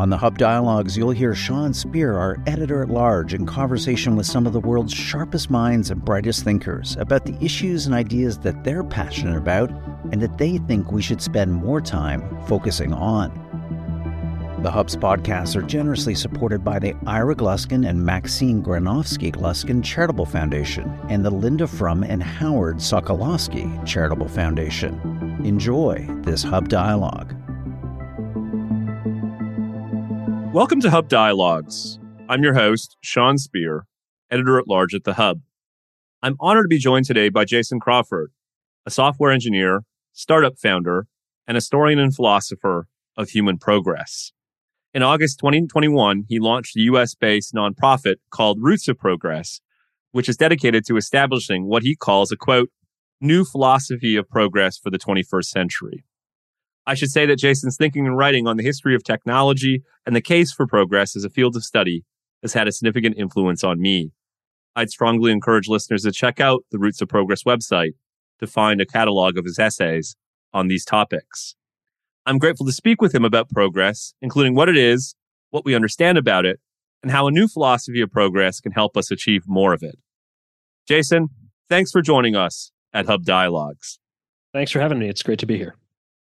On the Hub Dialogues, you'll hear Sean Speer, our editor at large, in conversation with some of the world's sharpest minds and brightest thinkers about the issues and ideas that they're passionate about and that they think we should spend more time focusing on. The Hub's podcasts are generously supported by the Ira Gluskin and Maxine Granovsky Gluskin Charitable Foundation and the Linda Frum and Howard Sokolowski Charitable Foundation. Enjoy this Hub Dialogue. Welcome to Hub Dialogues. I'm your host, Sean Speer, editor at large at The Hub. I'm honored to be joined today by Jason Crawford, a software engineer, startup founder, and historian and philosopher of human progress. In August 2021, he launched a US based nonprofit called Roots of Progress, which is dedicated to establishing what he calls a quote, new philosophy of progress for the 21st century. I should say that Jason's thinking and writing on the history of technology and the case for progress as a field of study has had a significant influence on me. I'd strongly encourage listeners to check out the Roots of Progress website to find a catalog of his essays on these topics. I'm grateful to speak with him about progress, including what it is, what we understand about it, and how a new philosophy of progress can help us achieve more of it. Jason, thanks for joining us at Hub Dialogues. Thanks for having me. It's great to be here.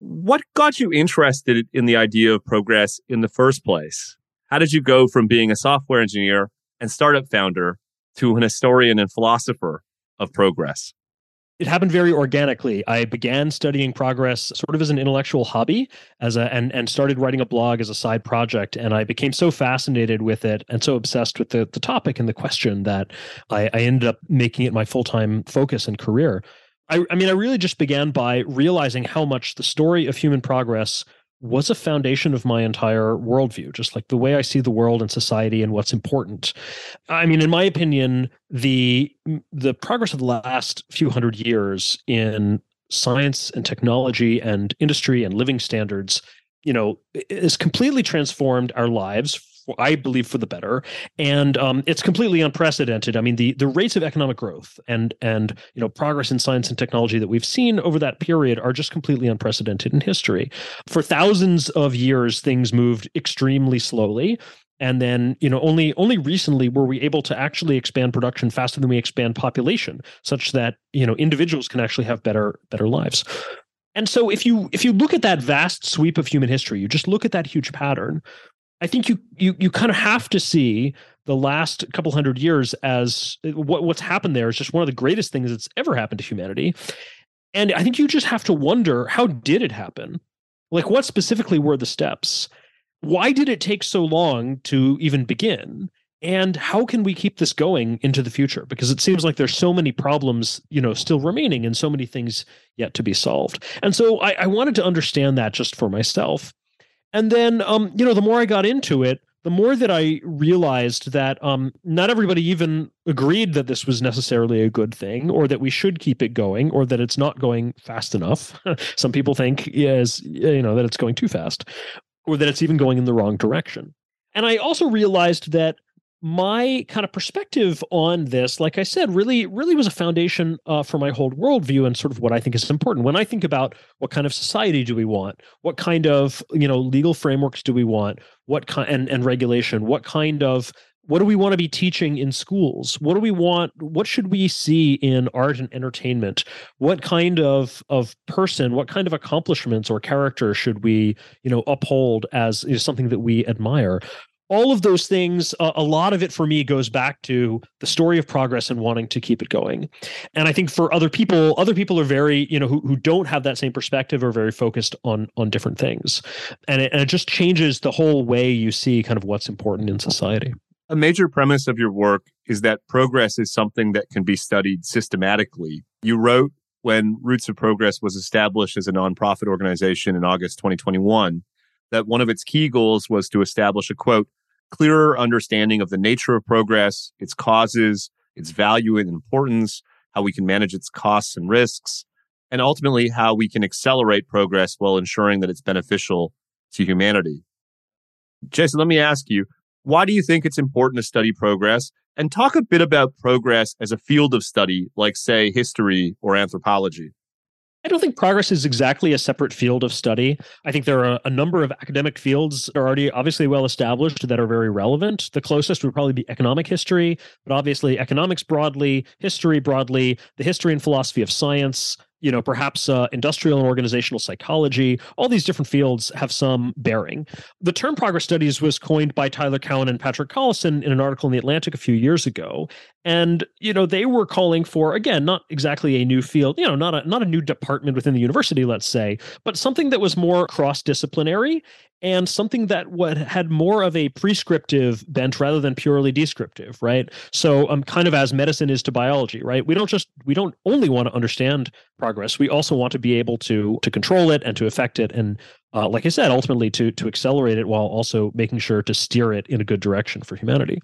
What got you interested in the idea of progress in the first place? How did you go from being a software engineer and startup founder to an historian and philosopher of progress? It happened very organically. I began studying progress sort of as an intellectual hobby, as a and and started writing a blog as a side project. And I became so fascinated with it and so obsessed with the the topic and the question that I, I ended up making it my full time focus and career. I, I mean, I really just began by realizing how much the story of human progress was a foundation of my entire worldview, just like the way I see the world and society and what's important. I mean, in my opinion, the the progress of the last few hundred years in science and technology and industry and living standards, you know, has completely transformed our lives I believe, for the better. And um, it's completely unprecedented. I mean, the the rates of economic growth and and you know progress in science and technology that we've seen over that period are just completely unprecedented in history. For thousands of years, things moved extremely slowly and then you know only only recently were we able to actually expand production faster than we expand population such that you know individuals can actually have better better lives and so if you if you look at that vast sweep of human history you just look at that huge pattern I think you you you kind of have to see the last couple hundred years as uh, what what's happened there is just one of the greatest things that's ever happened to humanity. And I think you just have to wonder how did it happen? Like what specifically were the steps? Why did it take so long to even begin? And how can we keep this going into the future? Because it seems like there's so many problems, you know, still remaining and so many things yet to be solved. And so I, I wanted to understand that just for myself. And then, um, you know, the more I got into it, the more that I realized that um, not everybody even agreed that this was necessarily a good thing, or that we should keep it going, or that it's not going fast enough. Some people think, yes, you know, that it's going too fast, or that it's even going in the wrong direction. And I also realized that my kind of perspective on this, like I said, really, really was a foundation uh, for my whole worldview and sort of what I think is important. When I think about what kind of society do we want, what kind of you know legal frameworks do we want, what kind and, and regulation, what kind of what do we want to be teaching in schools? What do we want what should we see in art and entertainment? What kind of of person what kind of accomplishments or character should we you know uphold as is something that we admire all of those things uh, a lot of it for me goes back to the story of progress and wanting to keep it going. And i think for other people other people are very you know who, who don't have that same perspective are very focused on on different things. And it, and it just changes the whole way you see kind of what's important in society. A major premise of your work is that progress is something that can be studied systematically. You wrote when roots of progress was established as a nonprofit organization in august 2021 that one of its key goals was to establish a quote, clearer understanding of the nature of progress, its causes, its value and importance, how we can manage its costs and risks, and ultimately how we can accelerate progress while ensuring that it's beneficial to humanity. Jason, let me ask you, why do you think it's important to study progress? And talk a bit about progress as a field of study, like, say, history or anthropology. I don't think progress is exactly a separate field of study. I think there are a number of academic fields that are already obviously well established that are very relevant. The closest would probably be economic history, but obviously economics broadly, history broadly, the history and philosophy of science, you know, perhaps uh, industrial and organizational psychology, all these different fields have some bearing. The term progress studies was coined by Tyler Cowen and Patrick Collison in an article in The Atlantic a few years ago. And, you know, they were calling for, again, not exactly a new field, you know, not a not a new department within the university, let's say, but something that was more cross-disciplinary and something that would had more of a prescriptive bent rather than purely descriptive right? So um kind of as medicine is to biology right? We don't just we don't only want to understand progress we also want to be able to to control it and to affect it and uh, like I said, ultimately to to accelerate it while also making sure to steer it in a good direction for humanity.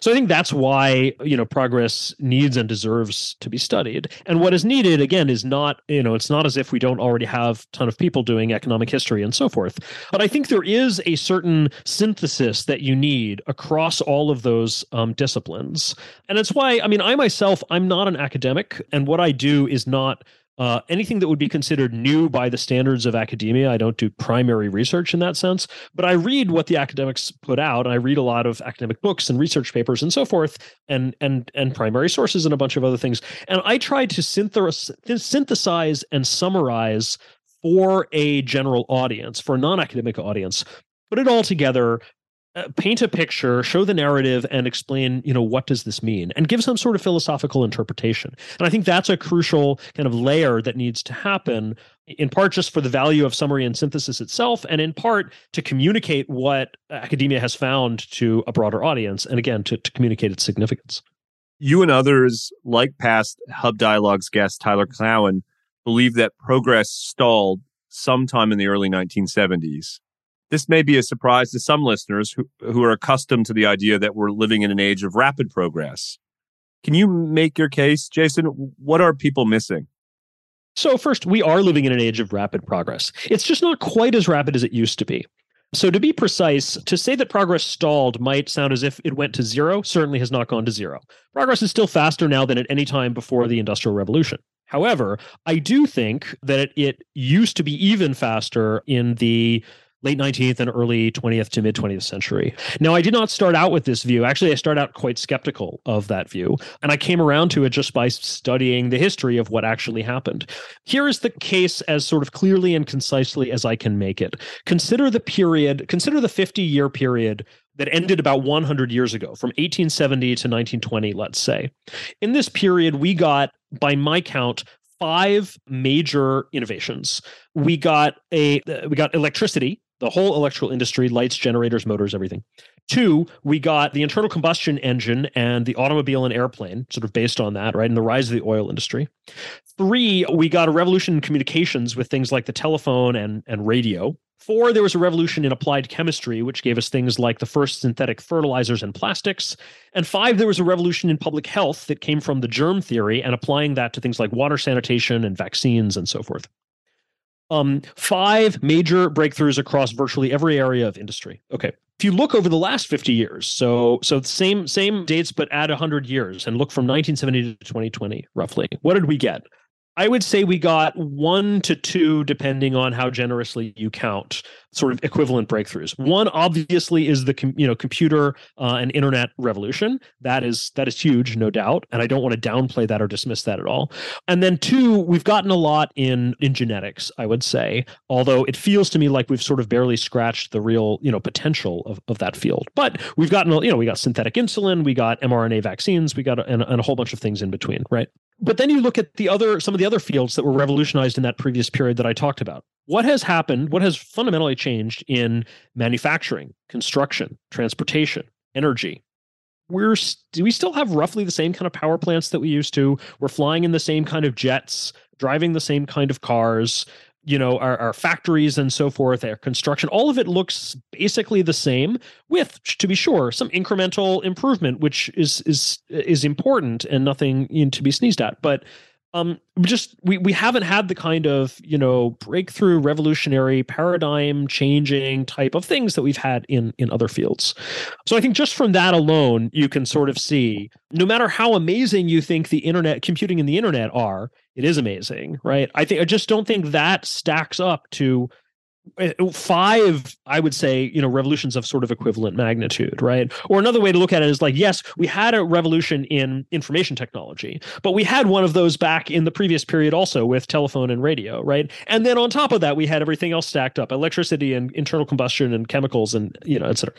So I think that's why you know progress needs and deserves to be studied. And what is needed again is not you know it's not as if we don't already have a ton of people doing economic history and so forth. But I think there is a certain synthesis that you need across all of those um, disciplines, and it's why I mean I myself I'm not an academic, and what I do is not uh, anything that would be considered new by the standards of academia. I don't do primary research in that sense, but I read what the academics put out. and I read a lot of academic books and research papers and so forth, and and and primary sources and a bunch of other things. And I try to synthesize and summarize for a general audience, for a non-academic audience, put it all together uh, paint a picture show the narrative and explain you know what does this mean and give some sort of philosophical interpretation. And i think that's a crucial kind of layer that needs to happen in part just for the value of summary and synthesis itself and in part to communicate what academia has found to a broader audience and again to, to communicate its significance. You and others like past hub dialogues guest tyler cowen believe that progress stalled sometime in the early 1970s this may be a surprise to some listeners who, who are accustomed to the idea that we're living in an age of rapid progress. Can you make your case, Jason? What are people missing? So, first, we are living in an age of rapid progress. It's just not quite as rapid as it used to be. So, to be precise, to say that progress stalled might sound as if it went to zero, certainly has not gone to zero. Progress is still faster now than at any time before the Industrial Revolution. However, I do think that it, it used to be even faster in the late 19th and early 20th to mid 20th century. Now, I did not start out with this view. Actually, I started out quite skeptical of that view, and I came around to it just by studying the history of what actually happened. Here is the case as sort of clearly and concisely as I can make it. Consider the period, consider the 50 year period that ended about 100 years ago, from 1870 to 1920, let's say. In this period, we got, by my count, five major innovations. We got a we got electricity the whole electrical industry, lights, generators, motors, everything. Two, we got the internal combustion engine and the automobile and airplane, sort of based on that, right? And the rise of the oil industry. Three, we got a revolution in communications with things like the telephone and, and radio. Four, there was a revolution in applied chemistry, which gave us things like the first synthetic fertilizers and plastics. And five, there was a revolution in public health that came from the germ theory and applying that to things like water sanitation and vaccines and so forth um, five major breakthroughs across virtually every area of industry. Okay. If you look over the last 50 years, so so same same dates but add 100 years and look from 1970 to 2020 roughly. What did we get? I would say we got one to two, depending on how generously you count, sort of equivalent breakthroughs. One obviously is the com- you know computer uh, and internet revolution. That is that is huge, no doubt, and I don't want to downplay that or dismiss that at all. And then two, we've gotten a lot in in genetics. I would say, although it feels to me like we've sort of barely scratched the real you know potential of of that field. But we've gotten you know we got synthetic insulin, we got mRNA vaccines, we got a, and, and a whole bunch of things in between, right? But then you look at the other some of the other fields that were revolutionized in that previous period that I talked about. What has happened? What has fundamentally changed in manufacturing, construction, transportation, energy? We're do we still have roughly the same kind of power plants that we used to? We're flying in the same kind of jets, driving the same kind of cars. You know, our, our factories and so forth, our construction, all of it looks basically the same, with, to be sure, some incremental improvement, which is is is important and nothing you know, to be sneezed at. But um just we we haven't had the kind of you know breakthrough revolutionary paradigm changing type of things that we've had in in other fields. So i think just from that alone you can sort of see no matter how amazing you think the internet computing and the internet are it is amazing right? I think i just don't think that stacks up to Uh, five i would say you know revolutions of sort of equivalent magnitude right? Or another way to look at it is like yes we had a revolution in information technology but we had one of those back in the previous period also with telephone and radio right? And then on top of that we had everything else stacked up electricity and internal combustion and chemicals and you know et cetera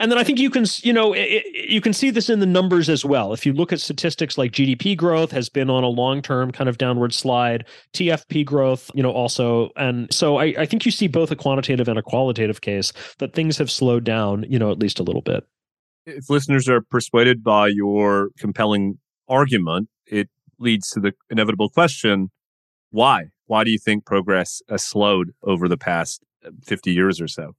and then I think you can, you know, it, you can see this in the numbers as well. If you look at statistics like GDP growth has been on a long-term kind of downward slide, TFP growth, you know, also, and so I, I think you see both a quantitative and a qualitative case that things have slowed down, you know, at least a little bit. If listeners are persuaded by your compelling argument, it leads to the inevitable question: Why? Why do you think progress has slowed over the past fifty years or so?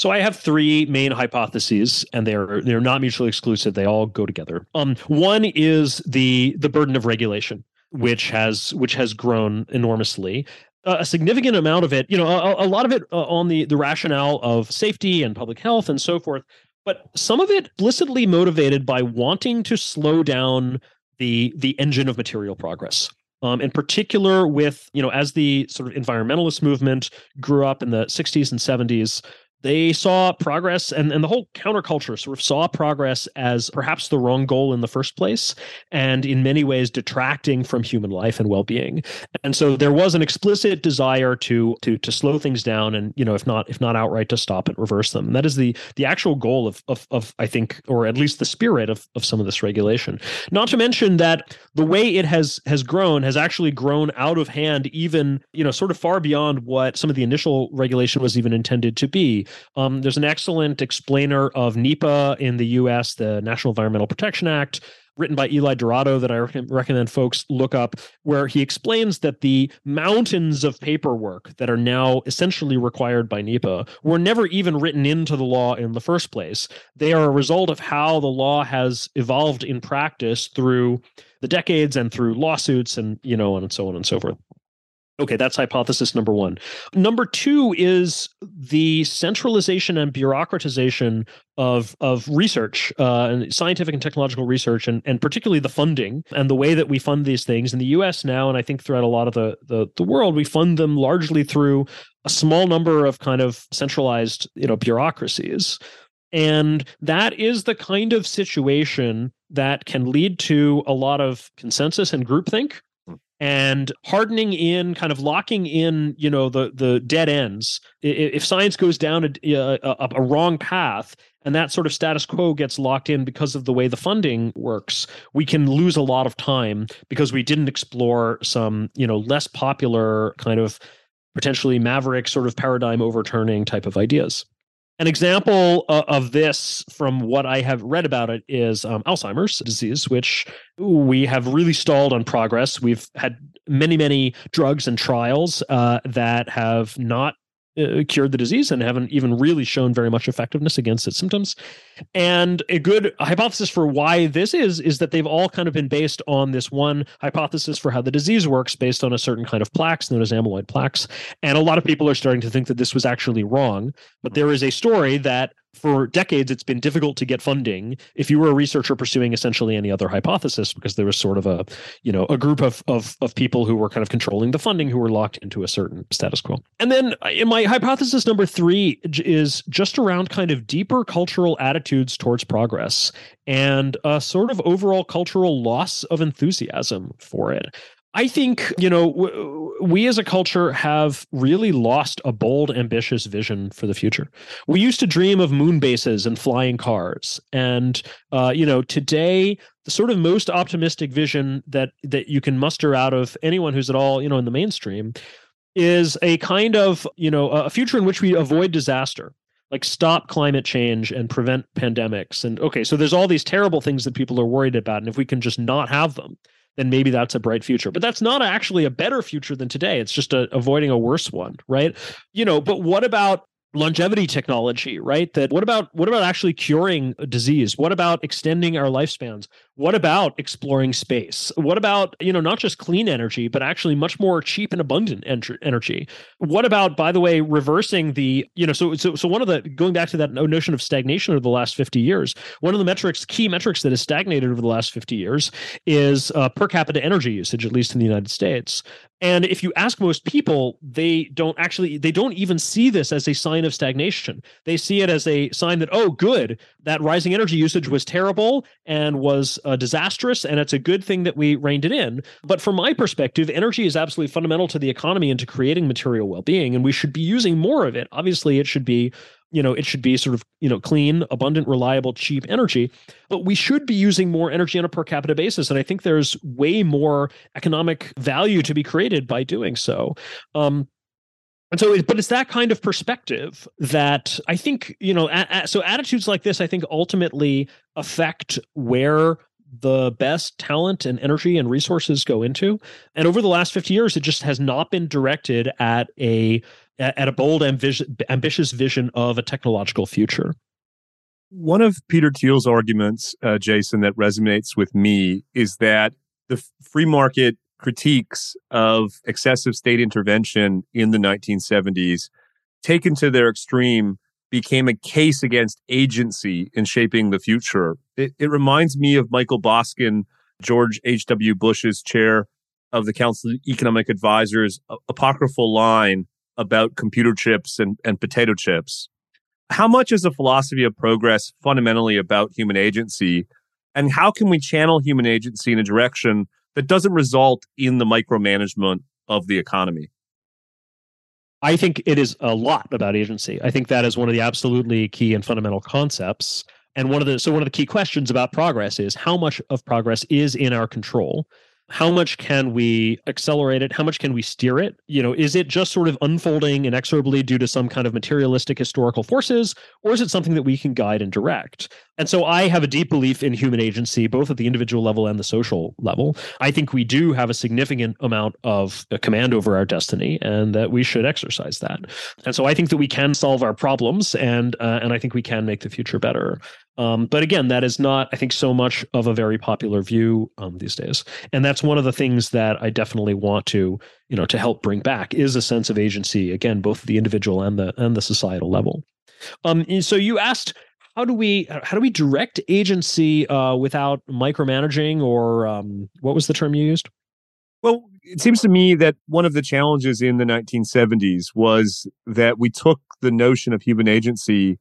So I have three main hypotheses, and they're they're not mutually exclusive. They all go together. Um, one is the the burden of regulation, which has which has grown enormously. Uh, a significant amount of it, you know, a, a lot of it uh, on the the rationale of safety and public health and so forth, but some of it explicitly motivated by wanting to slow down the the engine of material progress. Um, in particular, with you know, as the sort of environmentalist movement grew up in the 60s and 70s, they saw progress and, and the whole counterculture sort of saw progress as perhaps the wrong goal in the first place and in many ways detracting from human life and well-being. And so there was an explicit desire to to to slow things down and you know if not if not outright to stop and reverse them. And that is the the actual goal of of, of i think or at least the spirit of, of some of this regulation. Not to mention that the way it has has grown has actually grown out of hand even you know sort of far beyond what some of the initial regulation was even intended to be um, there's an excellent explainer of NEPA in the US, the National Environmental Protection Act, written by Eli Dourado that I recommend folks look up, where he explains that the mountains of paperwork that are now essentially required by NEPA were never even written into the law in the first place. They are a result of how the law has evolved in practice through the decades and through lawsuits and you know and so on and so forth. Okay, that's hypothesis number one. Number two is the centralization and bureaucratization of of research, uh, and scientific and technological research, and and particularly the funding and the way that we fund these things in the U.S. now, and I think throughout a lot of the the, the world, we fund them largely through a small number of kind of centralized, you know, bureaucracies. And that is the kind of situation that can lead to a lot of consensus and groupthink and hardening in kind of locking in you know the the dead ends. If science goes down a, a, a, wrong path and that sort of status quo gets locked in because of the way the funding works we can lose a lot of time because we didn't explore some you know less popular kind of potentially maverick sort of paradigm overturning type of ideas an example uh, of this, from what I have read about it, is um, Alzheimer's disease, which we have really stalled on progress. We've had many, many drugs and trials uh, that have not uh, cured the disease and haven't even really shown very much effectiveness against its symptoms. And a good hypothesis for why this is is that they've all kind of been based on this one hypothesis for how the disease works based on a certain kind of plaques known as amyloid plaques. And a lot of people are starting to think that this was actually wrong, but there is a story that for decades it's been difficult to get funding if you were a researcher pursuing essentially any other hypothesis because there was sort of a you know a group of of, of people who were kind of controlling the funding who were locked into a certain status quo. And then uh, in my hypothesis number three is just around kind of deeper cultural attitudes towards progress and a sort of overall cultural loss of enthusiasm for it I think, you know, we as a culture have really lost a bold, ambitious vision for the future. We used to dream of moon bases and flying cars. And, uh, you know, today, the sort of most optimistic vision that, that you can muster out of anyone who's at all, you know, in the mainstream is a kind of, you know, a future in which we avoid disaster like stop climate change and prevent pandemics and okay so there's all these terrible things that people are worried about and if we can just not have them then maybe that's a bright future. But that's not actually a better future than today. It's just a, avoiding a worse one, right? You know, but what about longevity technology right? That what about what about actually curing a disease? What about extending our lifespans? What about exploring space? What about you know not just clean energy but actually much more cheap and abundant energy? What about by the way reversing the you know so so so one of the going back to that notion of stagnation over the last 50 years one of the metrics key metrics that has stagnated over the last 50 years is uh, per capita energy usage at least in the united states and if you ask most people, they don't actually, they don't even see this as a sign of stagnation. They see it as a sign that, oh, good, that rising energy usage was terrible and was uh, disastrous, and it's a good thing that we reined it in. But from my perspective, energy is absolutely fundamental to the economy and to creating material well being, and we should be using more of it. Obviously, it should be you know it should be sort of you know clean abundant reliable cheap energy but we should be using more energy on a per capita basis and i think there's way more economic value to be created by doing so um, and so, but it's that kind of perspective that I think, you know, a, a, so attitudes like this, I think ultimately affect where the best talent and energy and resources go into. And over the last 50 years, it just has not been directed at a at a bold, ambitious vision of a technological future. One of Peter Thiel's arguments, uh, Jason, that resonates with me is that the free market critiques of excessive state intervention in the 1970s, taken to their extreme, became a case against agency in shaping the future. It, it reminds me of Michael Boskin, George H.W. Bush's chair of the Council of Economic Advisors, apocryphal line about computer chips and, and potato chips. How much is the philosophy of progress fundamentally about human agency? And how can we channel human agency in a direction that doesn't result in the micromanagement of the economy? I think it is a lot about agency. I think that is one of the absolutely key and fundamental concepts. And one of the so one of the key questions about progress is how much of progress is in our control how much can we accelerate it? How much can we steer it? You know is it just sort of unfolding inexorably due to some kind of materialistic historical forces or is it something that we can guide and direct? And so i have a deep belief in human agency both at the individual level and the social level. I think we do have a significant amount of command over our destiny and that we should exercise that. And so i think that we can solve our problems and uh, and i think we can make the future better um, but again, that is not, I think, so much of a very popular view um, these days. And that's one of the things that I definitely want to, you know, to help bring back is a sense of agency. Again, both the individual and the and the societal level. Um, so you asked, how do we how do we direct agency uh, without micromanaging, or um, what was the term you used? Well, it seems to me that one of the challenges in the 1970s was that we took the notion of human agency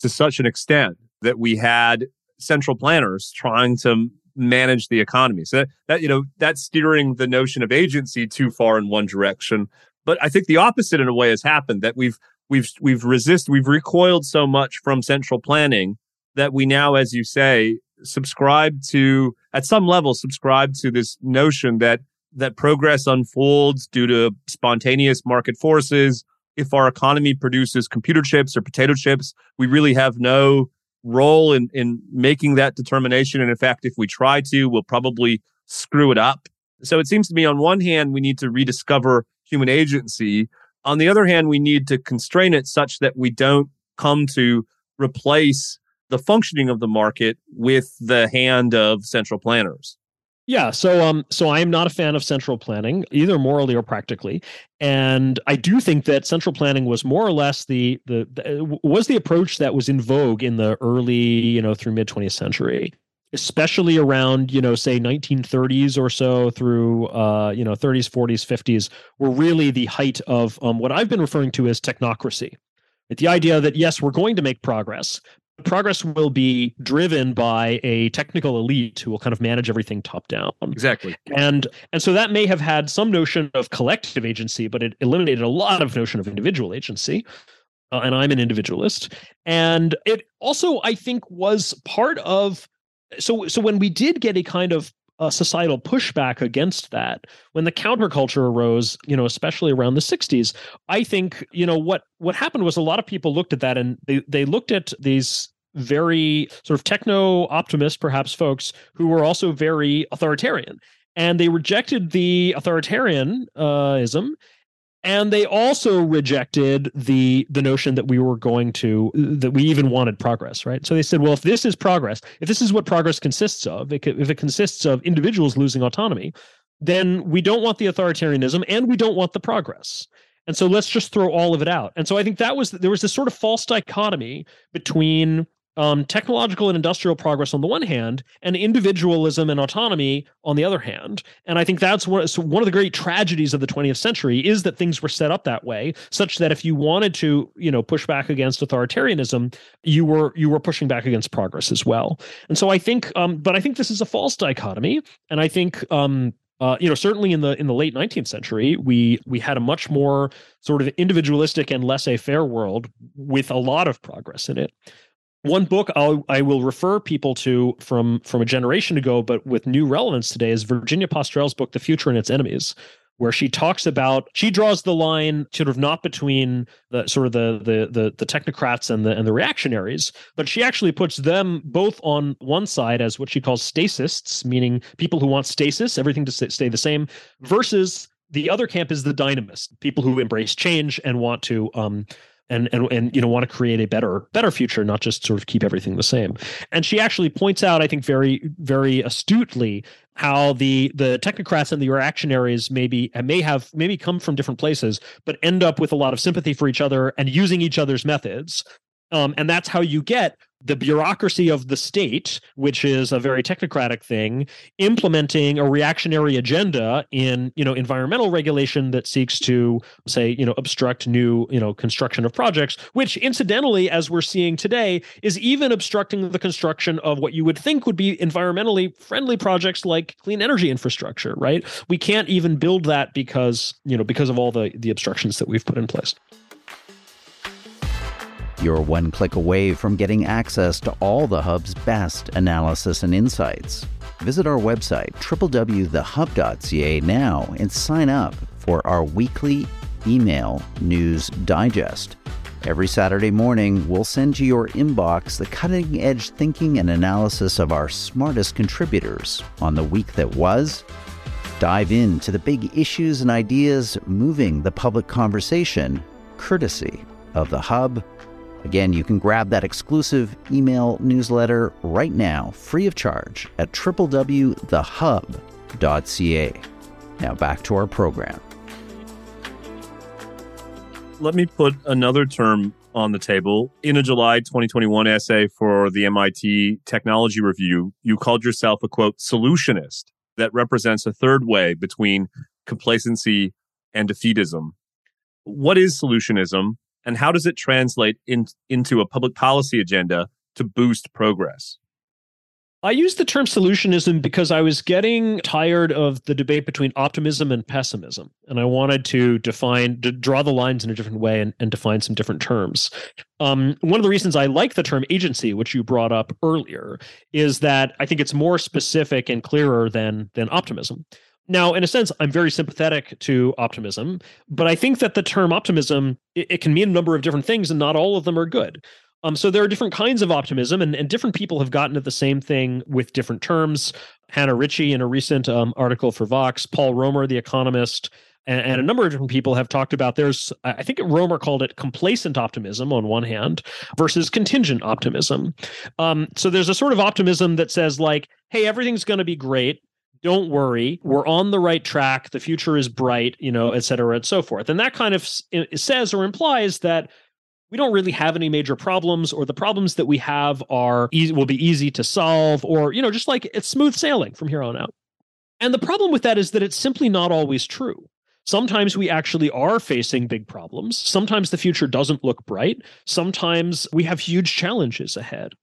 to such an extent that we had central planners trying to manage the economy. So that, that, you know, that's steering the notion of agency too far in one direction. But I think the opposite in a way has happened that we've we've we've resisted we've recoiled so much from central planning that we now, as you say, subscribe to at some level subscribe to this notion that that progress unfolds due to spontaneous market forces. If our economy produces computer chips or potato chips, we really have no role in, in making that determination. And in fact, if we try to, we'll probably screw it up. So it seems to me on one hand, we need to rediscover human agency. On the other hand, we need to constrain it such that we don't come to replace the functioning of the market with the hand of central planners. Yeah, so um so I am not a fan of central planning either morally or practically. And I do think that central planning was more or less the the, the was the approach that was in vogue in the early, you know, through mid 20th century especially around you know say 1930s or so through uh, you know 30s 40s 50s were really the height of um, what i've been referring to as technocracy the idea that yes we're going to make progress progress will be driven by a technical elite who will kind of manage everything top down. Exactly. And and so that may have had some notion of collective agency but it eliminated a lot of notion of individual agency. Uh, and i'm an individualist. And it also i think was part of so so when we did get a kind of a societal pushback against that. When the counterculture arose you know especially around the 60s i think you know what what happened was a lot of people looked at that and they they looked at these very sort of techno optimist perhaps folks who were also very authoritarian. And they rejected the authoritarianism and they also rejected the the notion that we were going to that we even wanted progress right? So they said well if this is progress if this is what progress consists of if it consists of individuals losing autonomy then we don't want the authoritarianism and we don't want the progress. And so let's just throw all of it out. And so i think that was there was this sort of false dichotomy between um, technological and industrial progress on the one hand, and individualism and autonomy on the other hand. And I think that's one, so one of the great tragedies of the 20th century is that things were set up that way, such that if you wanted to, you know, push back against authoritarianism, you were you were pushing back against progress as well. And so I think, um, but I think this is a false dichotomy, and I think. Um, uh, you know, certainly in the in the late 19th century, we we had a much more sort of individualistic and laissez-faire world with a lot of progress in it one book I'll, I will refer people to from from a generation ago, but with new relevance today, is Virginia Postrel's book, "The Future and Its Enemies," where she talks about she draws the line sort of not between the sort of the the the, the technocrats and the and the reactionaries, but she actually puts them both on one side as what she calls stasists, meaning people who want stasis, everything to stay the same, versus the other camp is the dynamist, people who embrace change and want to um, and and and you know want to create a better better future not just sort of keep everything the same. And she actually points out i think very very astutely how the the technocrats and the reactionaries maybe may have maybe come from different places but end up with a lot of sympathy for each other and using each other's methods. Um, and that's how you get the bureaucracy of the state, which is a very technocratic thing, implementing a reactionary agenda in you know environmental regulation that seeks to say you know obstruct new you know construction of projects, which incidentally, as we're seeing today, is even obstructing the construction of what you would think would be environmentally friendly projects like clean energy infrastructure. Right? We can't even build that because you know because of all the the obstructions that we've put in place. You're one click away from getting access to all the Hub's best analysis and insights. Visit our website, www.thehub.ca, now and sign up for our weekly email news digest. Every Saturday morning, we'll send you your inbox the cutting edge thinking and analysis of our smartest contributors on the week that was. Dive into the big issues and ideas moving the public conversation, courtesy of the Hub Again, you can grab that exclusive email newsletter right now, free of charge, at www.thehub.ca. Now back to our program. Let me put another term on the table. In a July 2021 essay for the MIT Technology Review, you called yourself a quote, solutionist that represents a third way between complacency and defeatism. What is solutionism? And how does it translate in, into a public policy agenda to boost progress? I use the term solutionism because I was getting tired of the debate between optimism and pessimism. And I wanted to define, to draw the lines in a different way and, and define some different terms. Um, one of the reasons I like the term agency, which you brought up earlier, is that I think it's more specific and clearer than, than optimism. Now, in a sense, I'm very sympathetic to optimism, but I think that the term optimism it, it, can mean a number of different things, and not all of them are good. Um, so there are different kinds of optimism, and, and different people have gotten at the same thing with different terms. Hannah Ritchie, in a recent um, article for Vox, Paul Romer, the economist, and, and, a number of different people have talked about. There's, I think Romer called it complacent optimism on one hand versus contingent optimism. Um, so there's a sort of optimism that says like, "Hey, everything's going to be great." Don't worry we're on the right track the future is bright you know et cetera and so forth and that kind of says or implies that we don't really have any major problems or the problems that we have are easy will be easy to solve or you know just like it's smooth sailing from here on out and the problem with that is that it's simply not always true Sometimes we actually are facing big problems. Sometimes the future doesn't look bright. Sometimes we have huge challenges ahead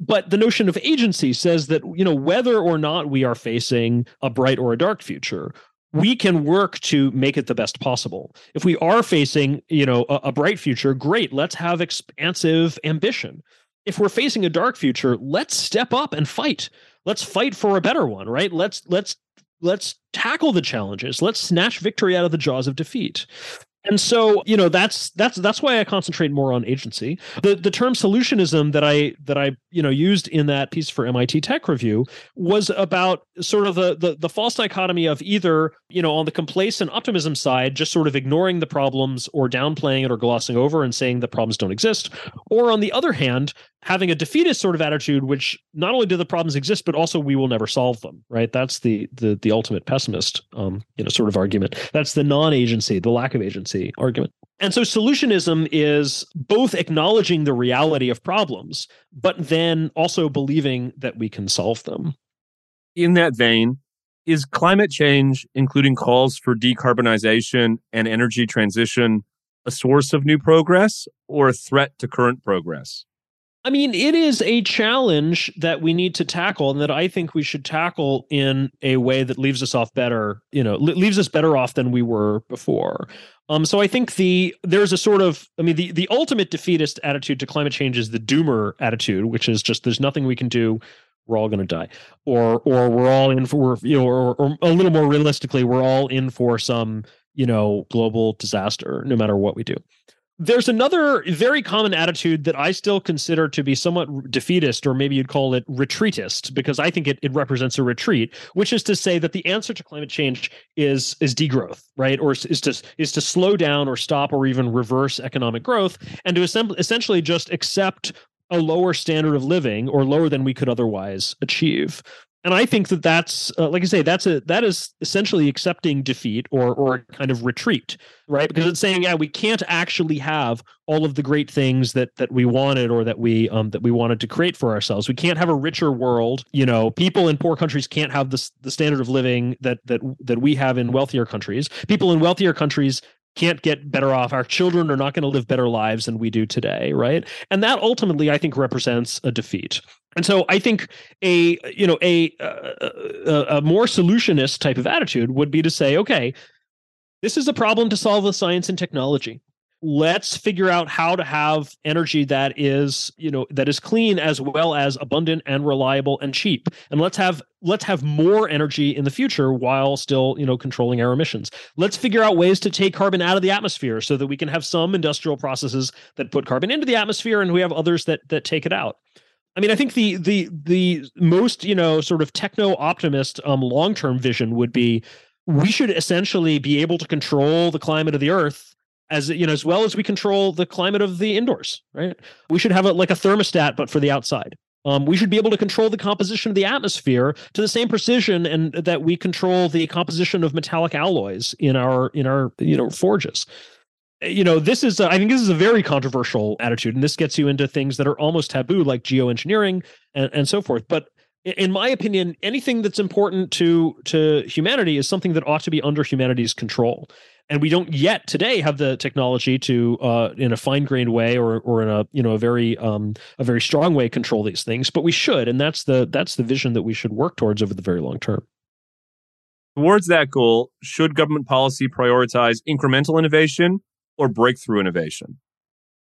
but the notion of agency says that you know whether or not we are facing a bright or a dark future we can work to make it the best possible. If we are facing you know a, a bright future great let's have expansive ambition. If we're facing a dark future let's step up and fight. Let's fight for a better one right? Let's let's let's tackle the challenges. Let's snatch victory out of the jaws of defeat And so, you know, that's that's that's why I concentrate more on agency. The the term solutionism that I that I, you know, used in that piece for MIT Tech Review was about sort of the the, the false dichotomy of either, you know, on the complacent optimism side, just sort of ignoring the problems or downplaying it or glossing over and saying the problems don't exist, or on the other hand, having a defeatist sort of attitude, which not only do the problems exist, but also we will never solve them. Right? That's the the the ultimate pessimist, um, you know, sort of argument. That's the non-agency, the lack of agency argument. And so solutionism is both acknowledging the reality of problems, but then also believing that we can solve them. In that vein, is climate change, including calls for decarbonization and energy transition, a source of new progress or a threat to current progress? I mean, it is a challenge that we need to tackle and that I think we should tackle in a way that leaves us off better, you know, leaves us better off than we were before. Um, so I think the there's a sort of I mean the the ultimate defeatist attitude to climate change is the doomer attitude, which is just there's nothing we can do, we're all going to die, or or we're all in for you know, or, or a little more realistically, we're all in for some you know global disaster, no matter what we do. There's another very common attitude that I still consider to be somewhat defeatist, or maybe you'd call it retreatist, because I think it, it represents a retreat, which is to say that the answer to climate change is is degrowth, right? Or is, is to is to slow down or stop or even reverse economic growth and to essentially just accept a lower standard of living or lower than we could otherwise achieve and I think that that's uh, like I say that's a that is essentially accepting defeat or or kind of retreat, right? Because it's saying yeah we can't actually have all of the great things that that we wanted or that we um that we wanted to create for ourselves. We can't have a richer world. You know, people in poor countries can't have the the standard of living that that that we have in wealthier countries. People in wealthier countries can't get better off. Our children are not going to live better lives than we do today, right? And that ultimately, I think, represents a defeat. And so, I think a you know a, a, a more solutionist type of attitude would be to say, okay, this is a problem to solve with science and technology let's figure out how to have energy that is you know that is clean as well as abundant and reliable and cheap. And let's have let's have more energy in the future while still you know controlling our emissions. Let's figure out ways to take carbon out of the atmosphere so that we can have some industrial processes that put carbon into the atmosphere and we have others that that take it out. I mean, I think the the the most you know sort of techno optimist um, long term vision would be we should essentially be able to control the climate of the Earth as you know as well as we control the climate of the indoors right? We should have a like a thermostat but for the outside. Um, we should be able to control the composition of the atmosphere to the same precision and that we control the composition of metallic alloys in our in our you know forges. You know this is a, I think this is a very controversial attitude and this gets you into things that are almost taboo like geoengineering and, and so forth. But in my opinion anything that's important to to humanity is something that ought to be under humanity's control and we don't yet today have the technology to uh, in a fine grained way or or in a you know a very um, a very strong way control these things but we should and that's the that's the vision that we should work towards over the very long term towards that goal should government policy prioritize incremental innovation or breakthrough innovation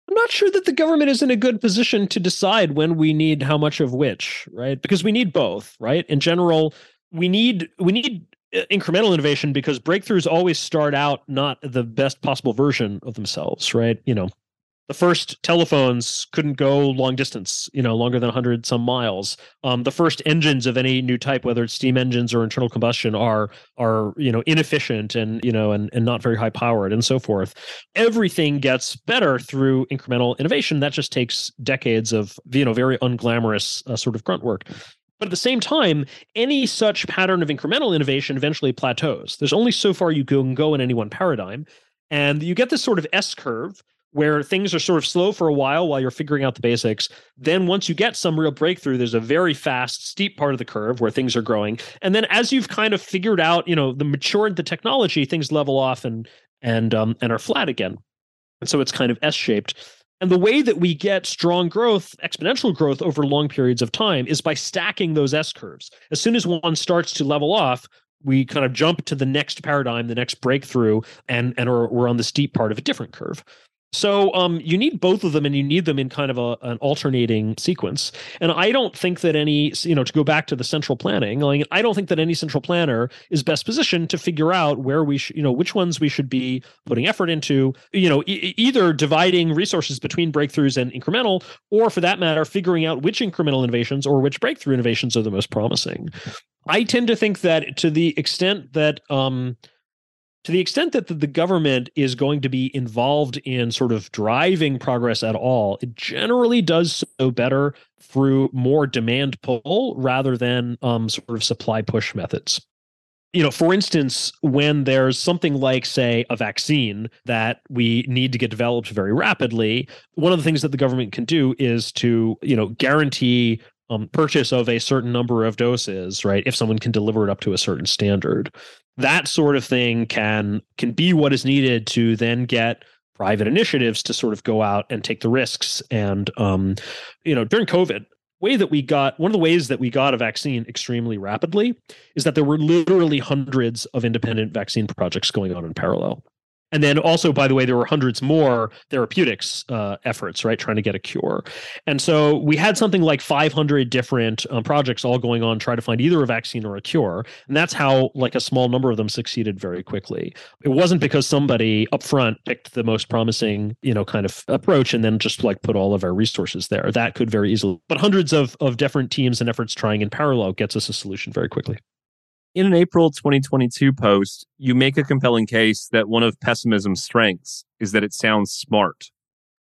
I'm not sure that the government is in a good position to decide when we need how much of which, right? Because we need both, right? In general, we need we need incremental innovation because breakthroughs always start out not the best possible version of themselves, right? You know, the first telephones couldn't go long distance, you know, longer than 100 some miles. Um, the first engines of any new type, whether it's steam engines or internal combustion, are are you know inefficient and you know and and not very high powered and so forth. Everything gets better through incremental innovation. That just takes decades of you know very unglamorous uh, sort of grunt work. But at the same time, any such pattern of incremental innovation eventually plateaus. There's only so far you can go in any one paradigm. And you get this sort of S curve where things are sort of slow for a while while you're figuring out the basics. Then once you get some real breakthrough, there's a very fast, steep part of the curve where things are growing. And then as you've kind of figured out, you know, the matured the technology, things level off and and um and are flat again. And so it's kind of S-shaped. And the way that we get strong growth, exponential growth over long periods of time is by stacking those S curves. As soon as one starts to level off, we kind of jump to the next paradigm, the next breakthrough, and and we're on the steep part of a different curve. So um, you need both of them, and you need them in kind of a, an alternating sequence. And I don't think that any, you know, to go back to the central planning, like I don't think that any central planner is best positioned to figure out where we should, you know, which ones we should be putting effort into. You know, e- either dividing resources between breakthroughs and incremental, or for that matter, figuring out which incremental innovations or which breakthrough innovations are the most promising. I tend to think that to the extent that um, to the extent that the government is going to be involved in sort of driving progress at all, it generally does so better through more demand pull rather than um, sort of supply push methods. You know, for instance, when there's something like, say, a vaccine that we need to get developed very rapidly, one of the things that the government can do is to, you know, guarantee um, purchase of a certain number of doses, right? If someone can deliver it up to a certain standard that sort of thing can can be what is needed to then get private initiatives to sort of go out and take the risks and um, you know during covid way that we got one of the ways that we got a vaccine extremely rapidly is that there were literally hundreds of independent vaccine projects going on in parallel and then also, by the way, there were hundreds more therapeutics uh, efforts, right, trying to get a cure. And so we had something like 500 different um, projects all going on, trying to find either a vaccine or a cure. And that's how, like, a small number of them succeeded very quickly. It wasn't because somebody up front picked the most promising, you know, kind of approach and then just like put all of our resources there. That could very easily, but hundreds of of different teams and efforts trying in parallel gets us a solution very quickly. In an April 2022 post, you make a compelling case that one of pessimism's strengths is that it sounds smart.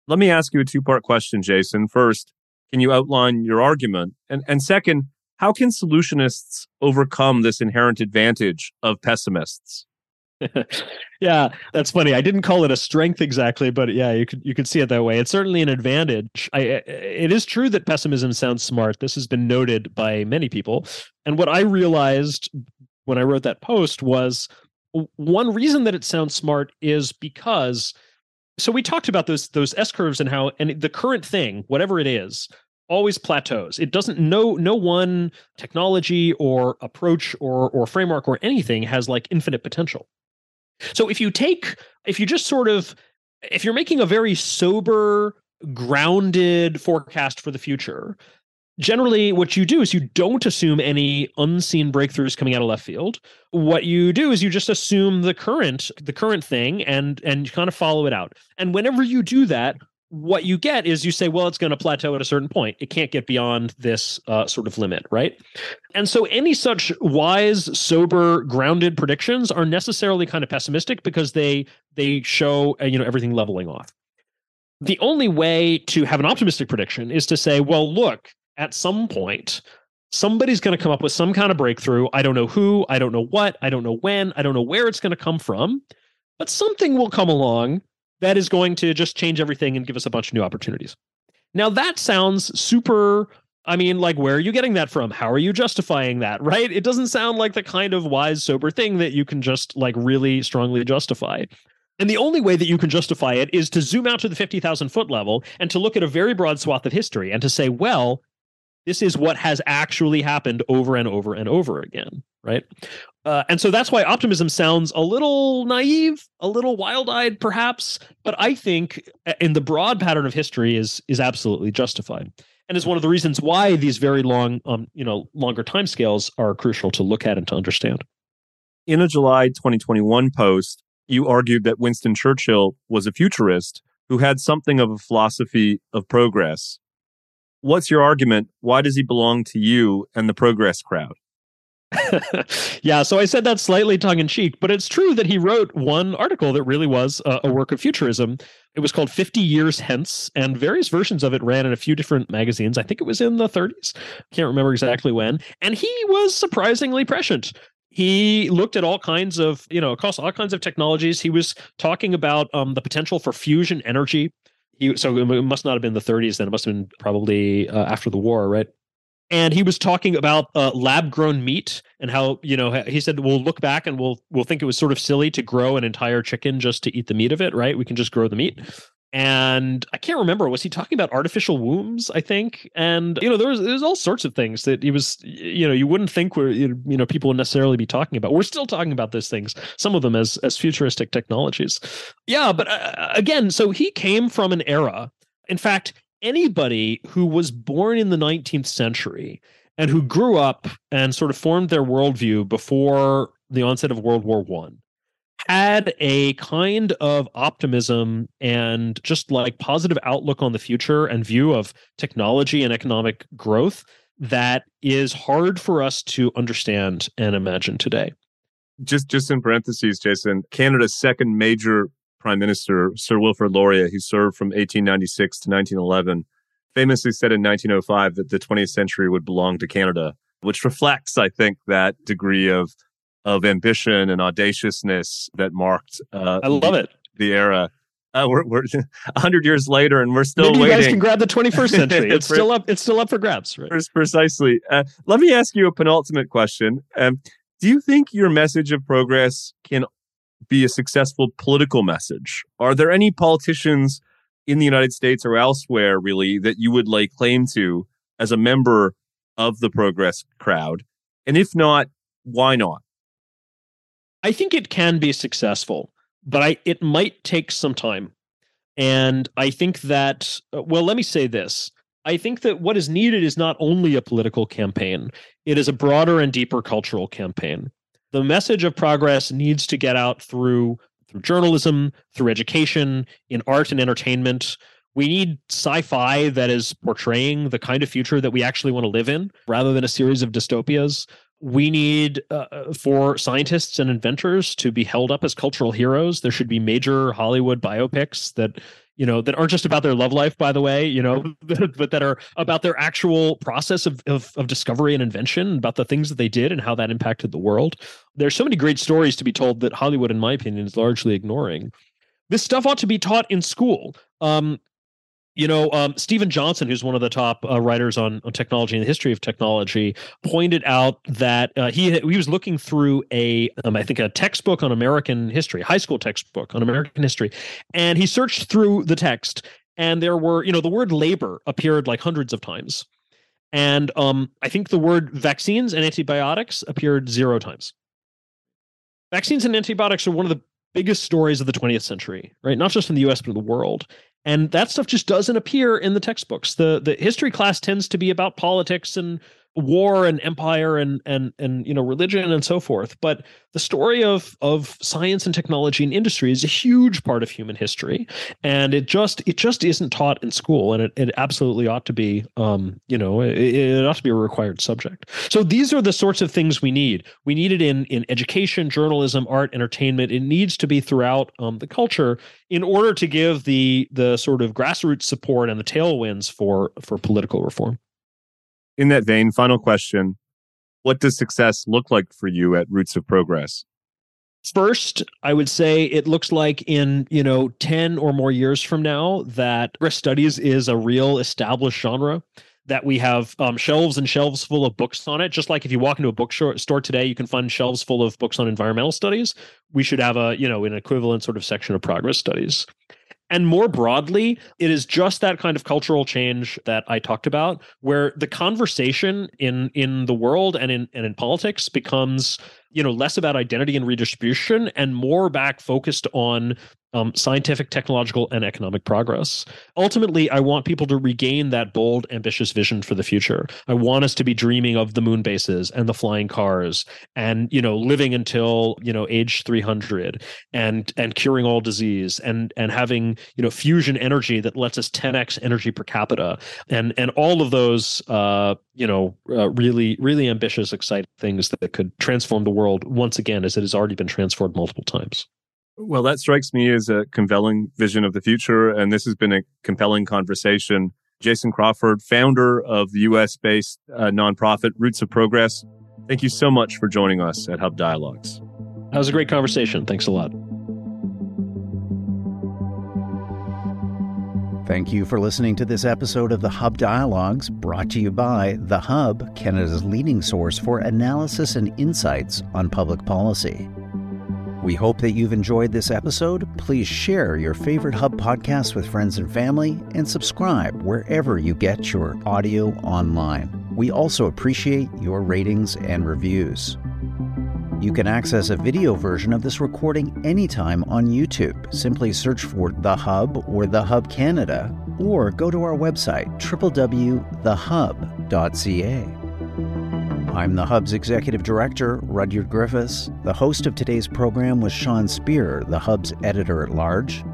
Let me ask you a two part question, Jason. First, can you outline your argument? And, and second, how can solutionists overcome this inherent advantage of pessimists? yeah, that's funny. I didn't call it a strength exactly, but yeah, you could you could see it that way. It's certainly an advantage. I, it is true that pessimism sounds smart. This has been noted by many people. And what I realized when I wrote that post was one reason that it sounds smart is because so we talked about those those S curves and how and the current thing, whatever it is, always plateaus. It doesn't no no one technology or approach or or framework or anything has like infinite potential. So if you take, if you just sort of, if you're making a very sober, grounded forecast for the future, generally what you do is you don't assume any unseen breakthroughs coming out of left field. What you do is you just assume the current the current thing and and you kind of follow it out. And whenever you do that what you get is you say, well, it's going to plateau at a certain point. It can't get beyond this uh, sort of limit, right? And so any such wise, sober, grounded predictions are necessarily kind of pessimistic because they they show uh, you know everything leveling off. The only way to have an optimistic prediction is to say, well, look, at some point, somebody's going to come up with some kind of breakthrough. I don't know who, I don't know what, I don't know when, I don't know where it's going to come from, but something will come along that is going to just change everything and give us a bunch of new opportunities. Now, that sounds super. I mean, like, where are you getting that from? How are you justifying that? Right? It doesn't sound like the kind of wise, sober thing that you can just like really strongly justify. And the only way that you can justify it is to zoom out to the 50,000 foot level and to look at a very broad swath of history and to say, well, this is what has actually happened over and over and over again, right? Uh, and so that's why optimism sounds a little naive, a little wild-eyed, perhaps. But I think, in the broad pattern of history, is is absolutely justified, and is one of the reasons why these very long, um, you know, longer time scales are crucial to look at and to understand. In a July 2021 post, you argued that Winston Churchill was a futurist who had something of a philosophy of progress. What's your argument? Why does he belong to you and the progress crowd? yeah, so I said that slightly tongue in cheek, but it's true that he wrote one article that really was a, work of futurism. It was called 50 Years Hence, and various versions of it ran in a few different magazines. I think it was in the 30s. I Can't remember exactly when. And he was surprisingly prescient. He looked at all kinds of, you know, across all kinds of technologies. He was talking about um, the potential for fusion energy. He, so it must not have been the 30s then. It must have been probably uh, after the war, right? and he was talking about uh, lab grown meat and how you know he said we'll look back and we'll we'll think it was sort of silly to grow an entire chicken just to eat the meat of it right we can just grow the meat and I can't remember was he talking about artificial wombs I think? And you know there there's there's all sorts of things that he was you know you wouldn't think were you know people would necessarily be talking about. We're still talking about those things some of them as as futuristic technologies. Yeah but uh, again so he came from an era in fact anybody who was born in the 19th century and who grew up and sort of formed their worldview before the onset of World War One had a kind of optimism and just like positive outlook on the future and view of technology and economic growth that is hard for us to understand and imagine today. Just just in parentheses, Jason, Canada's second major prime minister, Sir Wilfrid Laurier, who served from 1896 to 1911, famously said in 1905 that the 20th century would belong to Canada, which reflects, I think, that degree of of ambition and audaciousness that marked. Uh, I love the, it. The era. Uh, we're we're hundred years later, and we're still Maybe waiting. You guys can grab the 21st century. it's still up. It's still up for grabs. Right? Precisely. Uh, let me ask you a penultimate question. Um, do you think your message of progress can be a successful political message? Are there any politicians in the United States or elsewhere, really, that you would lay claim to as a member of the progress crowd? And if not, why not? I think it can be successful, but I it might take some time. And I think that uh, well, let me say this. I think that what is needed is not only a political campaign, it is a broader and deeper cultural campaign. The message of progress needs to get out through through journalism, through education, in art and entertainment. We need sci-fi that is portraying the kind of future that we actually want to live in rather than a series of dystopias we need uh, uh, for scientists and inventors to be held up as cultural heroes. There should be major hollywood biopics that you know that aren't just about their love life by the way you know but that are about their actual process of, of, of discovery and invention about the things that they did and how that impacted the world. There's so many great stories to be told that hollywood in my opinion is largely ignoring. This stuff ought to be taught in school. Um, you know, um, Steven Johnson, who's one of the top uh, writers on, on technology and the history of technology, pointed out that uh, he he was looking through a um, I think a textbook on American history, high school textbook on American history, and he searched through the text, and there were you know the word labor appeared like hundreds of times, and um, I think the word vaccines and antibiotics appeared zero times. Vaccines and antibiotics are one of the biggest stories of the 20th century, right? Not just in the US, but in the world and that stuff just doesn't appear in the textbooks. The the history class tends to be about politics and war and empire and and and you know religion and so forth but the story of of science and technology and industry is a huge part of human history and it just it just isn't taught in school and it, it absolutely ought to be um you know it, it ought to be a required subject. So these are the sorts of things we need. We need it in in education journalism art entertainment. It needs to be throughout um, the culture in order to give the the sort of grassroots support and the tailwinds for for political reform in that vein, final question What does success look like for you at Roots of Progress? First, I would say it looks like in, you know, 10 or more years from now that progress studies is a real established genre that we have um, shelves and shelves full of books on it. Just like if you walk into a bookstore today, you can find shelves full of books on environmental studies. We should have a, you know, an equivalent sort of section of progress studies. And more broadly, it is just that kind of cultural change that I talked about, where the conversation in in the world and in and in politics becomes you know less about identity and redistribution and more back focused on um, scientific, technological, and economic progress. Ultimately, I want people to regain that bold, ambitious vision for the future. I want us to be dreaming of the moon bases and the flying cars, and you know, living until you know age three hundred, and and curing all disease, and and having you know fusion energy that lets us ten x energy per capita, and and all of those uh, you know uh, really really ambitious, exciting things that could transform the world once again, as it has already been transformed multiple times. Well, that strikes me as a compelling vision of the future. And this has been a compelling conversation. Jason Crawford, founder of the US based uh, nonprofit Roots of Progress, thank you so much for joining us at Hub Dialogues. That was a great conversation. Thanks a lot. Thank you for listening to this episode of the Hub Dialogues, brought to you by The Hub, Canada's leading source for analysis and insights on public policy. We hope that you've enjoyed this episode. Please share your favorite Hub podcast with friends and family and subscribe wherever you get your audio online. We also appreciate your ratings and reviews. You can access a video version of this recording anytime on YouTube. Simply search for The Hub or The Hub Canada, or go to our website, www.thehub.ca. I'm the Hub's executive director, Rudyard Griffiths. The host of today's program was Sean Speer, the Hub's editor at large.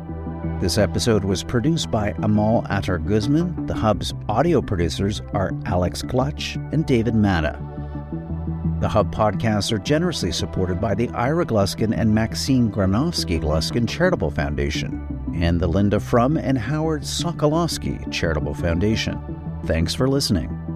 This episode was produced by Amal Attar Guzman. The Hub's audio producers are Alex Clutch and David Matta. The Hub podcasts are generously supported by the Ira Gluskin and Maxine Granovsky Gluskin Charitable Foundation and the Linda Frum and Howard Sokolowski Charitable Foundation. Thanks for listening.